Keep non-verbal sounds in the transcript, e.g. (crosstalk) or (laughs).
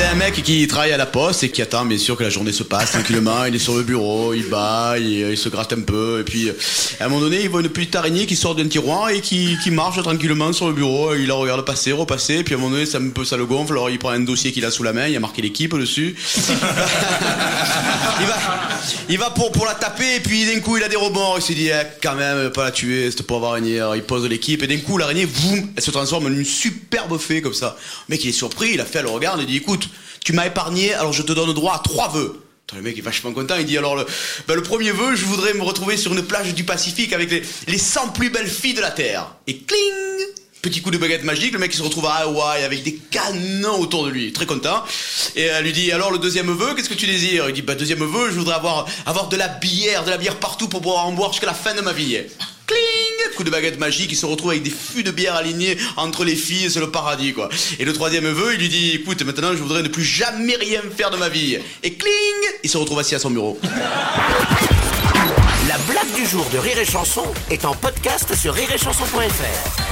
C'est un mec qui travaille à la poste et qui attend bien sûr que la journée se passe tranquillement. Il est sur le bureau, il bat, il, il se gratte un peu. Et puis à un moment donné, il voit une petite araignée qui sort d'un tiroir et qui, marche tranquillement sur le bureau. Il la regarde passer, repasser. Et puis à un moment donné, ça, un ça le gonfle. Alors il prend un dossier qu'il a sous la main, il a marqué l'équipe dessus. (laughs) il va, il va pour, la taper et puis d'un coup il a des rebonds. Il se dit eh, quand même pas la tuer, cette pauvre araignée. Alors il pose l'équipe et d'un coup l'araignée, boum, elle se transforme en une superbe fée comme ça. Le mec il est surpris, il a fait, le regarde et dit écoute, tu m'as épargné, alors je te donne droit à trois vœux. Le mec est vachement content, il dit alors le, ben, le premier vœu, je voudrais me retrouver sur une plage du Pacifique avec les, les 100 plus belles filles de la Terre. Et cling Petit coup de baguette magique, le mec se retrouve à Hawaï avec des canons autour de lui, très content. Et elle lui dit alors le deuxième vœu, qu'est-ce que tu désires? Il dit bah deuxième vœu, je voudrais avoir avoir de la bière, de la bière partout pour pouvoir en boire jusqu'à la fin de ma vie. Cling Coup de baguette magique, il se retrouve avec des fûts de bière alignés entre les filles, c'est le paradis quoi. Et le troisième vœu, il lui dit écoute maintenant je voudrais ne plus jamais rien faire de ma vie. Et cling Il se retrouve assis à son bureau. La blague du jour de Rire et Chanson est en podcast sur rireetchanson.fr.